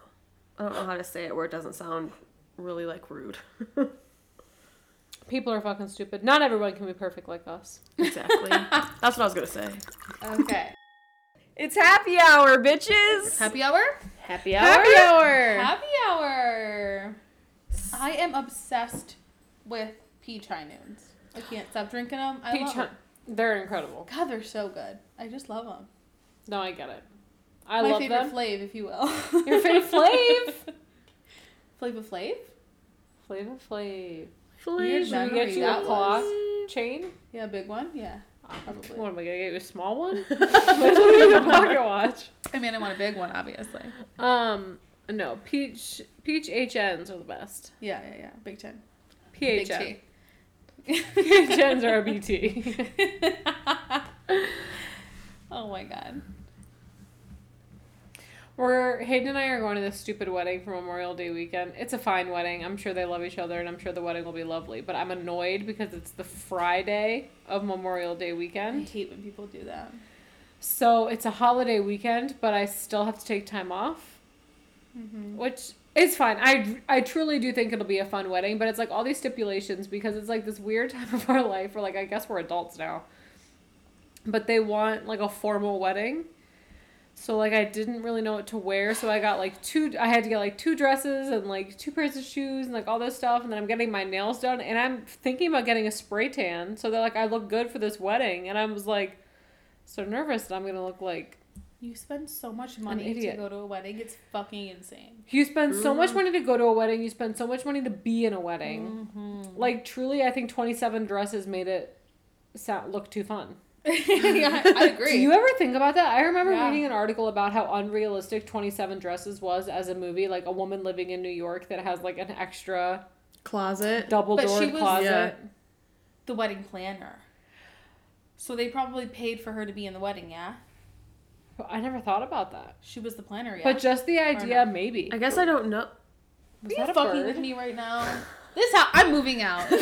I don't know how to say it where it doesn't sound really like rude. People are fucking stupid. Not everyone can be perfect like us. exactly. That's what I was gonna say. Okay. It's happy hour, bitches. Happy hour? Happy hour. Happy hour. Happy hour. I am obsessed with peach high noons. I can't stop drinking them. I Peach love Hunt. them. They're incredible. God, they're so good. I just love them. No, I get it. I My love favorite them. flav, if you will. Your favorite flav? Flava Flav? Flavor Flav. Weird Should we get you a was. chain? Yeah, big one. Yeah, probably. What am I gonna get you a small one? Which one are you a pocket watch? I mean, I want a big one, obviously. Um, no, peach peach HNs are the best. Yeah, yeah, yeah. Big ten. Big T. PHNs are a BT. oh my god. We're Hayden and I are going to this stupid wedding for Memorial Day weekend. It's a fine wedding. I'm sure they love each other, and I'm sure the wedding will be lovely. But I'm annoyed because it's the Friday of Memorial Day weekend. I hate when people do that. So it's a holiday weekend, but I still have to take time off, Mm-hmm. which It's fine. I I truly do think it'll be a fun wedding, but it's like all these stipulations because it's like this weird time of our life where like I guess we're adults now. But they want like a formal wedding. So like I didn't really know what to wear, so I got like two I had to get like two dresses and like two pairs of shoes and like all this stuff and then I'm getting my nails done and I'm thinking about getting a spray tan so that like I look good for this wedding and I was like so nervous that I'm going to look like You spend so much money to go to a wedding. It's fucking insane. You spend so much money to go to a wedding. You spend so much money to be in a wedding. Mm-hmm. Like truly, I think twenty-seven dresses made it sound, look too fun. yeah, I agree. Do you ever think about that? I remember Yeah. reading an article about how unrealistic twenty-seven dresses was as a movie. Like a woman living in New York that has like an extra Closet. double door closet. Yeah. the wedding planner. So they probably paid for her to be in the wedding, yeah? I never thought about that. She was the planner, yeah. But just the idea, not? maybe. I guess I don't know. Was Are that you a fucking bird? with me right now? This how I'm moving out. Things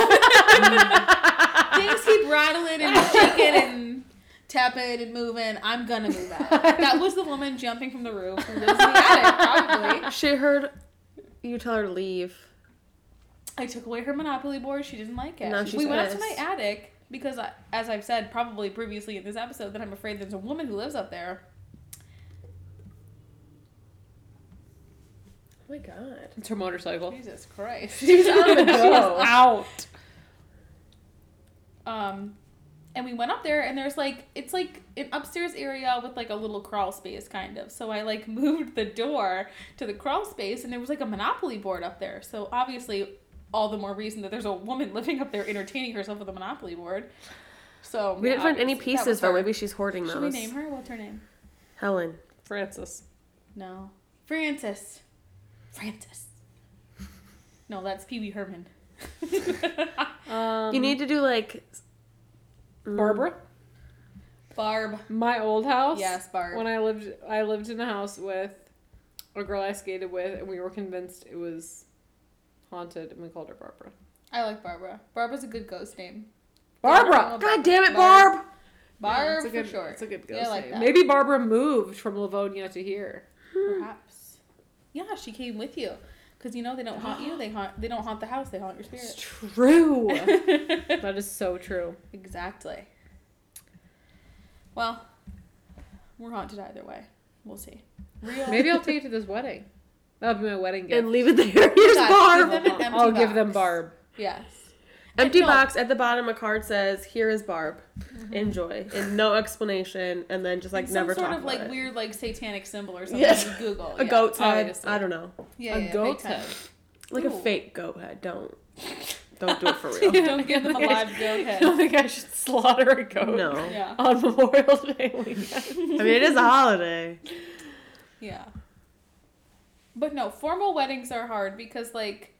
keep rattling and shaking and tapping and moving. I'm gonna move out. That was the woman jumping from the roof who lives in the attic, probably. She heard you tell her to leave. I took away her Monopoly board. She didn't like it. Now she's we went up to my attic because, I, as I've said probably previously in this episode, that I'm afraid there's a woman who lives up there. Oh my god. It's her motorcycle. Jesus Christ. She's on the She is go. out. Um, and we went up there, and there's like it's like an upstairs area with like a little crawl space, kind of. So I like moved the door to the crawl space, and there was like a Monopoly board up there. So obviously, all the more reason that there's a woman living up there entertaining herself with a Monopoly board. So We didn't find any obviously, that was pieces though. Maybe she's hoarding Should those. we name her? What's her name? Helen. Francis. No, Frances. Frances. No, that's Pee Wee Herman. Um, You need to do like mm, Barbara. Barb. My old house. Yes, Barb. When I lived, I lived in a house with a girl I skated with, and we were convinced it was haunted, and we called her Barbara. I like Barbara. Barbara's a good ghost name. Barbara. God damn it, Barb. Barb! Barb it's a good, for sure. It's a good Yeah, I like name. that. Maybe Barbara moved from Livonia to here. Perhaps. Yeah, she came with you. Cause you know they don't haunt you. They haunt. They don't haunt the house. They haunt your spirit. It's true. that is so true. exactly. Well, we're haunted either way. We'll see. Real. Maybe I'll take you to this wedding. That'll be my wedding gift. And leave it there. Here's Guys, Barb. give them an empty I'll give them. Barb. Yes. Empty box at the bottom. A card says, "Here is Barb. Mm-hmm. Enjoy." And no explanation. And then just like Some never sort talk of like it. weird like satanic symbol or something. Yes. Google. A yeah, goat's head. I don't know. Yeah, a yeah, goat's head. Like a fake goat head. Don't. Don't do it for real. Don't give them a live goat I head. don't think I should slaughter a goat No. Yeah. on Memorial Day weekend. I mean, it is a holiday. Yeah. But no, formal weddings are hard because like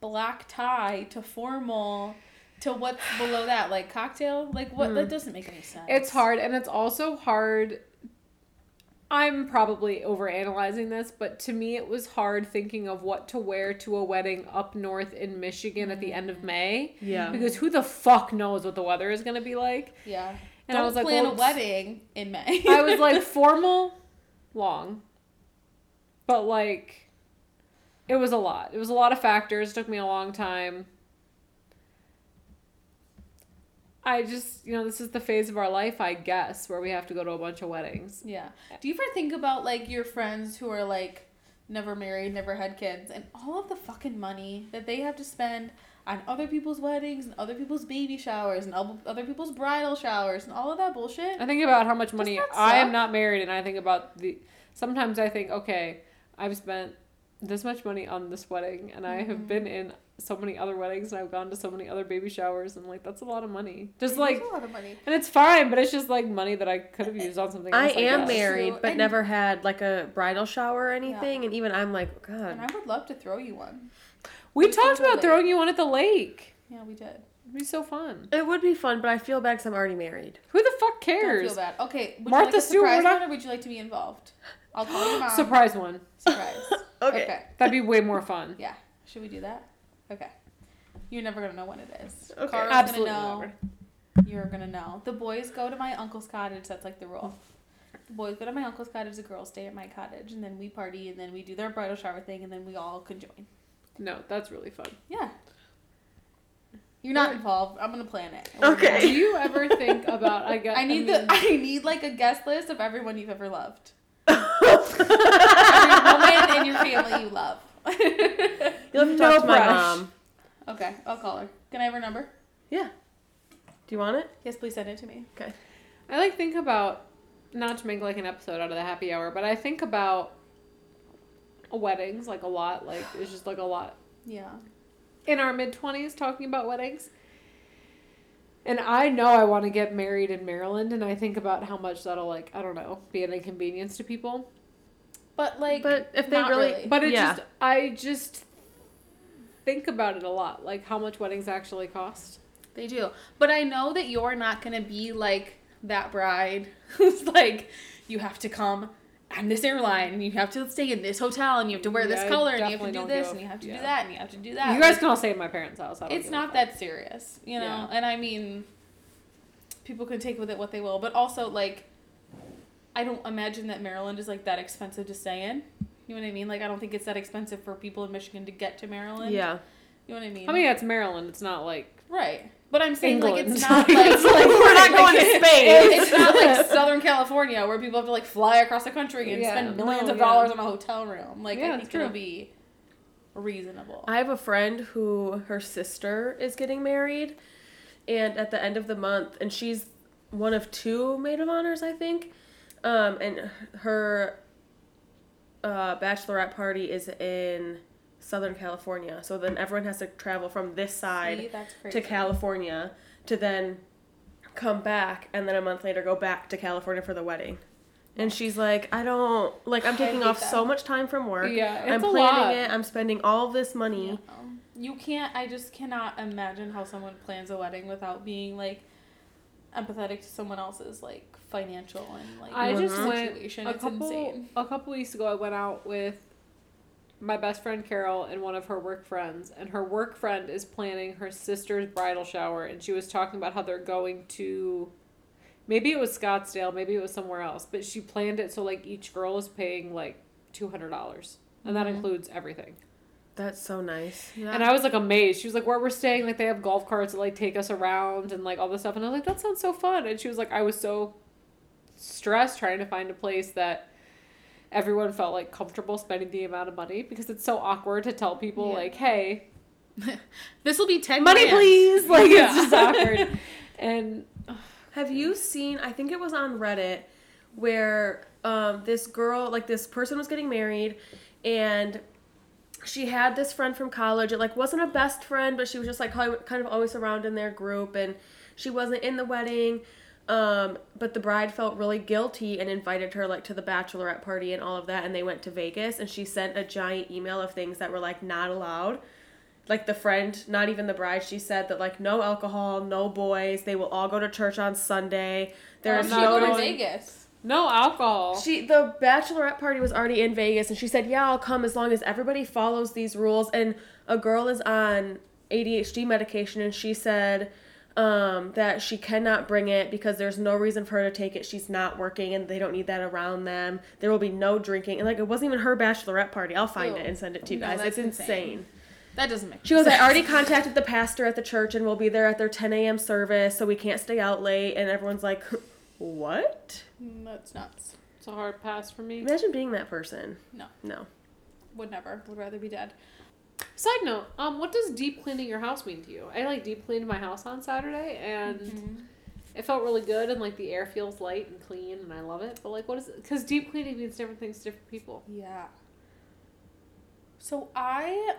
black tie to formal to what's below that, like cocktail, like what that hmm. doesn't make any sense. It's hard, and it's also hard. I'm probably overanalyzing this, but to me, it was hard thinking of what to wear to a wedding up north in Michigan at the end of mm. May. Yeah. Because who the fuck knows what the weather is going to be like? Yeah. And I Don't was like, plan well, a wedding in May. I was like, formal, long. But like, it was a lot. It was a lot of factors. It took me a long time. I just, you know, this is the phase of our life, I guess, where we have to go to a bunch of weddings. Yeah. Do you ever think about like your friends who are like never married, never had kids, and all of the fucking money that they have to spend on other people's weddings and other people's baby showers and other other people's bridal showers and all of that bullshit? I think about how much money I am not married, and I think about the. Sometimes I think, okay, I've spent this much money on this wedding, and I Mm-hmm. have been in so many other weddings, and I've gone to so many other baby showers, and like that's a lot of money. Just It like, a lot of money. and it's fine, but it's just like money that I could have used on something. I Else, I am guess. married, but and- never had like a bridal shower or anything. And even I'm like, god. And I would love to throw you one. We We talked about throwing you one at the lake. Yeah, we did. It'd be so fun. It would be fun, but I feel bad because I'm already married. Who the fuck Don't cares? feel bad. Okay, would Martha you like a Stewart, surprise we're one, or would you like to be involved? I'll call your mom. Surprise one. Surprise. Okay. That'd be way more fun. Yeah. Should we do that? Okay. You're never gonna know when it is. Okay. Cara's Absolutely gonna know. never. You're gonna know. The boys go to my uncle's cottage. That's like the rule. The boys go to my uncle's cottage, the girls stay at my cottage, and then we party, and then we do their bridal shower thing, and then we all conjoin. No, that's really fun. Yeah. You're not involved. I'm gonna plan it. Okay. Do you ever think about? I guess I need mean, the I need like a guest list of everyone you've ever loved. Every woman in your family you love. You'll have to No talk to my rush. mom. okay, I'll call her. Can I have her number? Yeah. Do you want it? Yes, please send it to me. Okay. I like think about not to make like an episode out of the happy hour, but I think about weddings like a lot. Like it's just like a lot Yeah. in our mid twenties talking about weddings. And I know I want to get married in Maryland, and I think about how much that'll like I don't know be an inconvenience to people. But like But if they not really- But it Yeah. just I just think about it a lot, like how much weddings actually cost. They do. But I know that you're not going to be like that bride who's like, you have to come on this airline and you have to stay in this hotel and you have to wear Yeah, this color and you have to definitely do don't this give a- and you have to yeah. do that and you have to do that. you guys Like, can all stay at my parents' house. I it's not fuck. that serious, you know? Yeah. And I mean, people can take with it what they will. But also, like, I don't imagine that Maryland is like that expensive to stay in. You know what I mean? Like, I don't think it's that expensive for people in Michigan to get to Maryland. Yeah. You know what I mean? I mean, it's Maryland. It's not like right. But I'm saying, like, it's not like. It's like, We're not going to It- Spain. it's not like Southern California where people have to like fly across the country and Yeah, spend millions no, of yeah. dollars on a hotel room. Like Yeah, I it's think it'll be reasonable. I have a friend who her sister is getting married, and at the end of the month, and she's one of two maid of honors, I think. Um, and her uh, bachelorette party is in Southern California, so then everyone has to travel from this side See, to California to then come back, and then a month later go back to California for the wedding. And she's like, I don't like. I'm taking off that. so much time from work. Yeah, I'm it's a planning lot. it. I'm spending all this money. Um, you can't. I just cannot imagine how someone plans a wedding without being like empathetic to someone else's like financial and like I just situation. went a it's couple insane. a couple weeks ago. I went out with my best friend Carol and one of her work friends, and her work friend is planning her sister's bridal shower, and she was talking about how they're going to. Maybe it was Scottsdale, maybe it was somewhere else, but she planned it so like each girl is paying like two hundred dollars, and that Mhm. includes everything. That's so nice. Yeah. And I was like amazed. She was like, "Where we're staying, like they have golf carts that like take us around and like all this stuff." And I was like, "That sounds so fun." And she was like, "I was so stressed trying to find a place that everyone felt like comfortable spending the amount of money because it's so awkward to tell people Yeah. like, "Hey, this will be ten Money, grand. please. like Yeah. it's just awkward." And Have you seen? I think it was on Reddit where um, this girl, like this person, was getting married, and she had this friend from college. It like wasn't a best friend, but she was just like kind of always around in their group, and she wasn't in the wedding. Um, but the bride felt really guilty and invited her like to the bachelorette party and all of that, and they went to Vegas, and she sent a giant email of things that were like not allowed. Like the friend, not even the bride, she said that like no alcohol, no boys. They will all go to church on Sunday. Not not no going to Vegas. No alcohol. she the bachelorette party was already in Vegas and she said, "Yeah, I'll come as long as everybody follows these rules." And a girl is on ADHD medication and she said um, that she cannot bring it because there's no reason for her to take it. She's not working and they don't need that around them. There will be no drinking. And like it wasn't even her bachelorette party. I'll find Ew. it and send it to you guys. that's it's insane. insane. That doesn't make. Sense. She goes, I already contacted the pastor at the church and we'll be there at their 10 a.m. service, so we can't stay out late. And everyone's like, what? That's nuts. It's a hard pass for me. Imagine being that person. No, No. would never. Would rather be dead. Side note, um, what does deep cleaning your house mean to you? I like deep cleaned my house on Saturday and Mm-hmm. it felt really good and like the air feels light and clean and I love it. But like, what is it? Because deep cleaning means different things to different people. Yeah. So I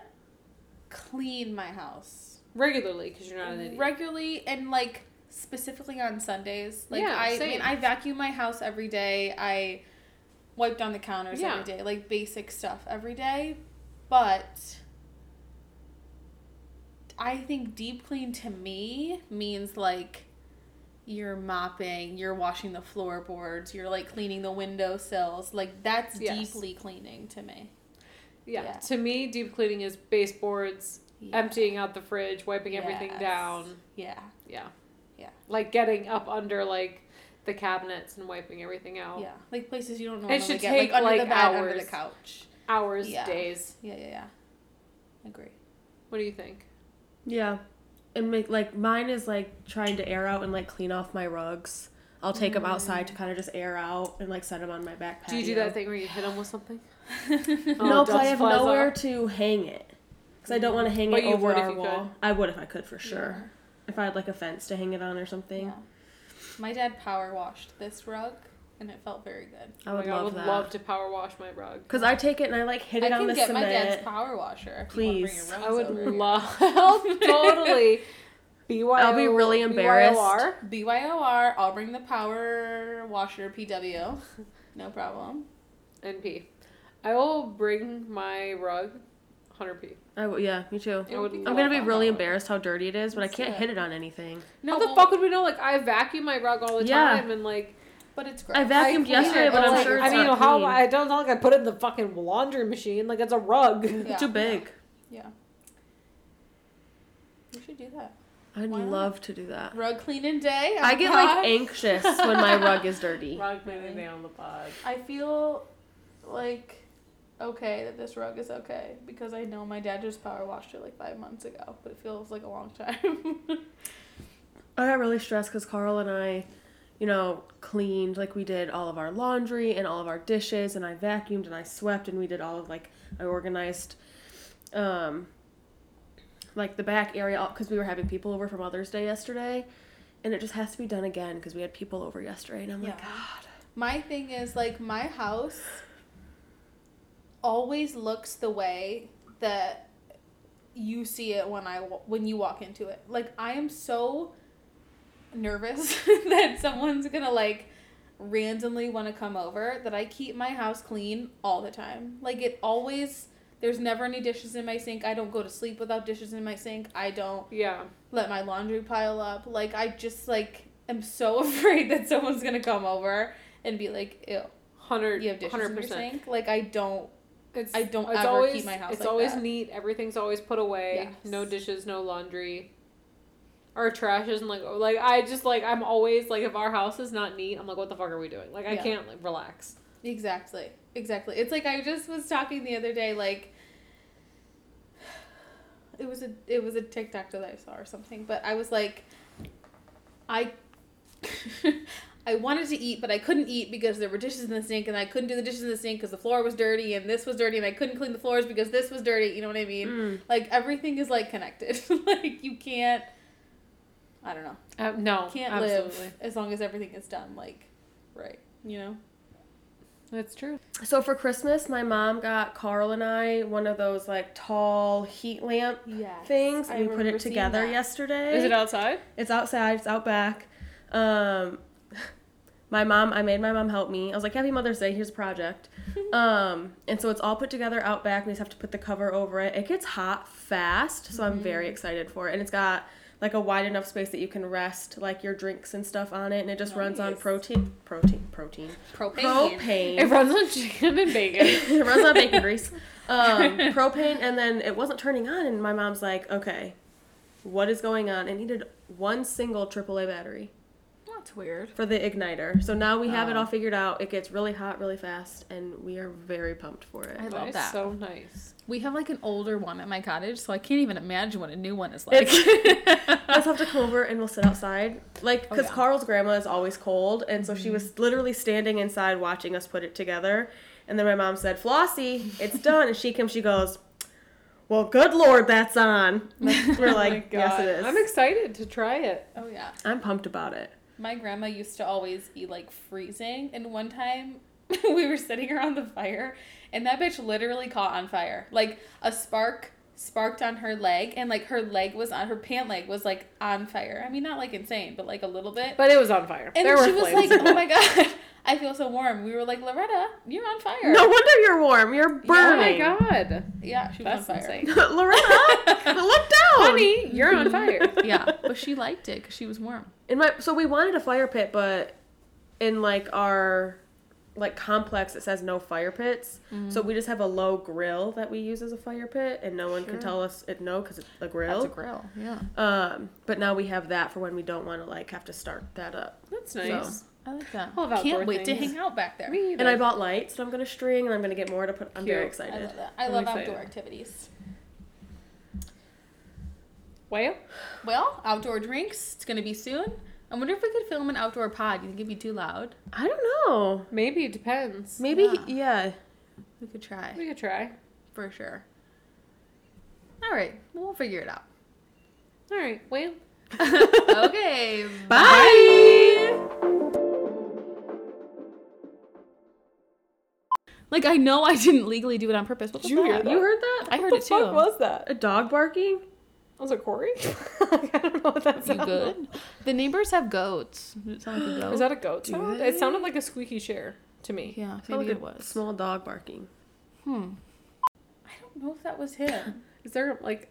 clean my house Regularly, because you're not an idiot. regularly and like specifically on Sundays. Like Yeah, I, I mean, I vacuum my house every day. I wipe down the counters Yeah. every day, like basic stuff every day. But I think deep clean to me means like you're mopping, you're washing the floorboards, you're like cleaning the windowsills. Like that's Yes. deeply cleaning to me. yeah. yeah. To me, deep cleaning is baseboards, Yeah. emptying out the fridge, wiping everything down. Yeah. Yeah. Yeah. Like getting up under like the cabinets and wiping everything out. Yeah, like places you don't It normally should get, take, like under like, the bed, under the couch. Hours, Yeah. days. Yeah, yeah, yeah. Agree. What do you think? Yeah. And make like mine is like trying to air out and like clean off my rugs. I'll take them outside to mm. kind of just air out and like set them on my back Do you do that thing where you hit them with something? Oh, no, Oh, because I have nowhere off? to hang it. Because I don't want to hang But it you over would if our you wall. could. I would if I could for sure. If I had like a fence to hang it on or something. Yeah. My dad power washed this rug, and it felt very good. I Oh would my God, love would that. love to power wash my rug. Because I take it and I like hit it I on can get my dad's power washer. If you bring Please. your I would over here. love totally. BYO, I'll be really embarrassed. BYOR. BYOR. I'll bring the power washer. PW. No problem. NP. I will bring my rug. 100p. I w- yeah, me too. It would I'm gonna be really embarrassed how dirty it is, but I Let's can't do hit it. it on anything. No, How the well, fuck would we know? Like I vacuum my rug all the Yeah. time, and like But it's gross. I vacuumed I yesterday, it, but I'm like, sure it's I mean, not how clean. I don't know, like I put it in the fucking laundry machine. Like it's a rug. Yeah. Too big. Yeah. We should do that. I'd Why not? love to do that. Rug cleaning day. on I get pod. like anxious when my rug is dirty. Rug cleaning day on the pod. I feel like okay that this rug is okay because I know my dad just power washed it like five months ago, but it feels like a long time. I got really stressed because Carl and I, you know, cleaned like we did all of our laundry and all of our dishes, and I vacuumed and I swept and we did all of like I organized, um, like the back area because we were having people over for Mother's Day yesterday, and it just has to be done again because we had people over yesterday, and I'm like, God, my thing is like my house always looks the way that you see it when I when you walk into it. Like I am so nervous that someone's gonna like randomly want to come over that I keep my house clean all the time. Like it always there's never any dishes in my sink. I don't go to sleep without dishes in my sink. I don't Yeah. let my laundry pile up. Like I just like am so afraid that someone's gonna come over and be like, "Ew, Hundred. you have dishes Hundred in your sink." Like I don't. It's, I don't it's ever always, keep my house It's like always that. neat. Everything's always put away. Yes. No dishes, no laundry. Our trash isn't like oh, like I just like I'm always like if our house is not neat, I'm like, what the fuck are we doing? Like I Yeah. can't like relax. Exactly. Exactly. It's like I just was talking the other day. Like it was a it was a TikTok that I saw or something, but I was like, I. I wanted to eat, but I couldn't eat because there were dishes in the sink, and I couldn't do the dishes in the sink because the floor was dirty, and this was dirty, and I couldn't clean the floors because this was dirty. You know what I mean? Mm. Like everything is like connected. like you can't. I don't know. Uh, no, Can't absolutely. live as long as everything is done like right. You know. That's true. So for Christmas, my mom got Carl and I one of those like tall heat lamp Yes. things, I and we put it together yesterday. Is it outside? It's outside. It's out back. Um, my mom. I made my mom help me. I was like, "Happy Mother's Day. Here's a project." um, and so it's all put together out back. We just have to put the cover over it. It gets hot fast, so I'm very excited for it. And it's got like a wide enough space that you can rest like your drinks and stuff on it, and it just runs on protein, protein, protein, Propane. propane. It runs on chicken and bacon. it runs on bacon grease. Um, propane, and then it wasn't turning on, and my mom's like, "Okay, what is going on?" It needed one single AAA battery That's weird. for the igniter. So now we have it Oh. all figured out. It gets really hot really fast, and we are very pumped for it. I love Nice, that. So nice. We have like an older one at my cottage, so I can't even imagine what a new one is like. Let's have to come over and we'll sit outside, like Oh, because yeah. Carl's grandma is always cold, and so she mm-hmm. was literally standing inside watching us put it together. And then my mom said, "Flossie, it's done," and she comes, she goes. Well, good lord, that's on. We're like, oh yes, it is. I'm excited to try it. oh yeah. I'm pumped about it. My grandma used to always be like freezing, and one time we were sitting around the fire, and that bitch literally caught on fire. Like a spark sparked on her leg, and like her leg was on her pant leg was like on fire. I mean, not like insane, but like a little bit. But it was on fire. and there then she was flames. like, "Oh my god, I feel so warm." We were like, "Loretta, you're on fire." No wonder you're warm. You're burning. oh my god. Yeah, she was That's on fire. insane. Loretta, look down. Honey, you're on fire. yeah, but she liked it because she was warm. In my so we wanted a fire pit, but in like our like complex it says no fire pits. So we just have a low grill that we use as a fire pit, and no one can tell us it no because it's a grill. That's a grill. Yeah. um, but now we have that for when we don't want to like have to start that up. That's So nice. I like that. I love outdoor Can't wait to hang out back there. Me And I bought lights that I'm gonna string, and I'm gonna get more to put. I'm very excited. I love that. I I'm love excited. outdoor activities. Well, Well, outdoor drinks. It's gonna be soon. I wonder if we could film an outdoor pod. You think it'd be too loud? I don't know. maybe it depends. Maybe Yeah. yeah. We could try We could try. for sure. All right, we'll figure it out. All right. Well, okay. Bye. Like I know I didn't legally do it on purpose. What was Did you hear that? that? You heard that? I heard what it the too. fuck was that? A dog barking? Was it Corey? I don't know what that You sounded good? The neighbors have goats. Does it sound like a goat? Is that a goat sound? It sounded like a squeaky chair to me. yeah, Sounded maybe like it was. Small dog barking. Hmm. I don't know if that was him. Is there like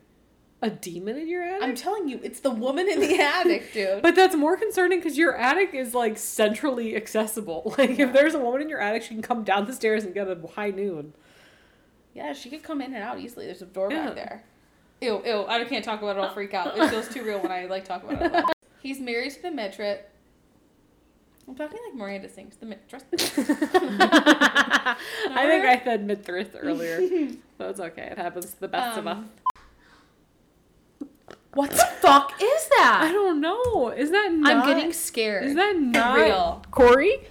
a demon in your attic? I'm telling you, it's the woman in the attic, dude. but that's more concerning because your attic is like centrally accessible. Like if there's a woman in your attic, she can come down the stairs and get a high noon. yeah, she could come in and out easily. There's a door Yeah. back there. Ew, ew. I can't talk about it. I'll freak out. It feels too real when I like talk about it. He's married to the Mitrit. I'm talking like Miranda sings. The Mitrit. I think I said Mithrith earlier. but it's okay. It happens to the best of us. Um, What the fuck is that? I don't know. Is that not? I'm getting scared. Is that not real? Corey?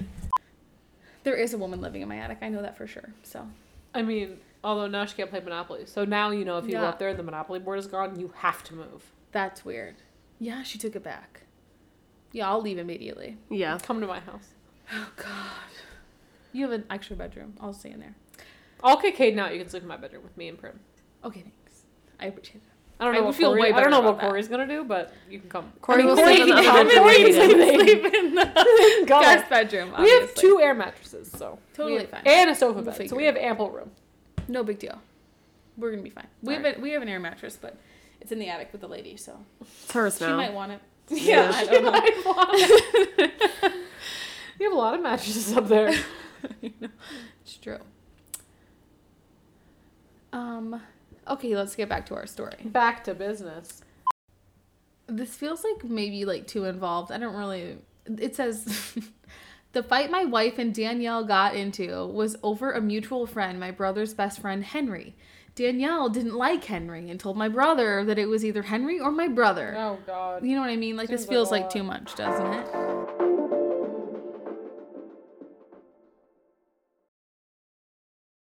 There is a woman living in my attic. I know that for sure. So I mean, although now she can't play Monopoly. So now you know if you go Yeah. up there and the Monopoly board is gone, you have to move. that's weird. Yeah, she took it back. Yeah, I'll leave immediately. Yeah. Come to my house. Oh God. You have an extra bedroom. I'll stay in there. I'll kick Caden out. You can sleep in my bedroom with me and Prim. Okay, thanks. I appreciate that. I don't know would what feel Corey, way I don't know about what that. Corey's gonna do, but you can come. Corey will Corey sleep in the can other come bedroom and with sleep in the guest bedroom. We have two air mattresses, so Totally we fine. and a sofa We'll bed, so we have ample room. No big deal. We're gonna be fine. We have Alright. a, we have an air mattress, but it's in the attic with the lady, so It's hers she might want it. Yeah. I don't know. We have a lot of mattresses up there. you know, it's true. Um. Okay, let's get back to our story. Back to business. This feels like maybe like too involved. I don't really. It says. The fight my wife and Danielle got into was over a mutual friend, my brother's best friend, Henry. Danielle didn't like Henry and told my brother that it was either Henry or my brother. Oh God. You know what I mean? Like this Seems like feels a like too much, doesn't it?